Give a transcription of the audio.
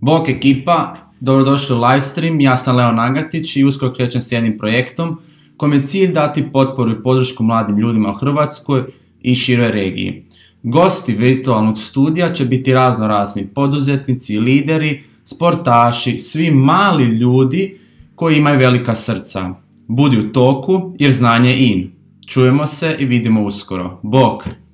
Bok ekipa, dobrodošli u livestream, ja sam Leo Nagatić i uskoro krećem s jednim projektom kojem je cilj dati potporu i podršku mladim ljudima u Hrvatskoj i široj regiji. Gosti virtualnog studija će biti razno razni poduzetnici, lideri, sportaši, svi mali ljudi koji imaju velika srca. Budi u toku jer znanje je in. Čujemo se i vidimo uskoro. Bok!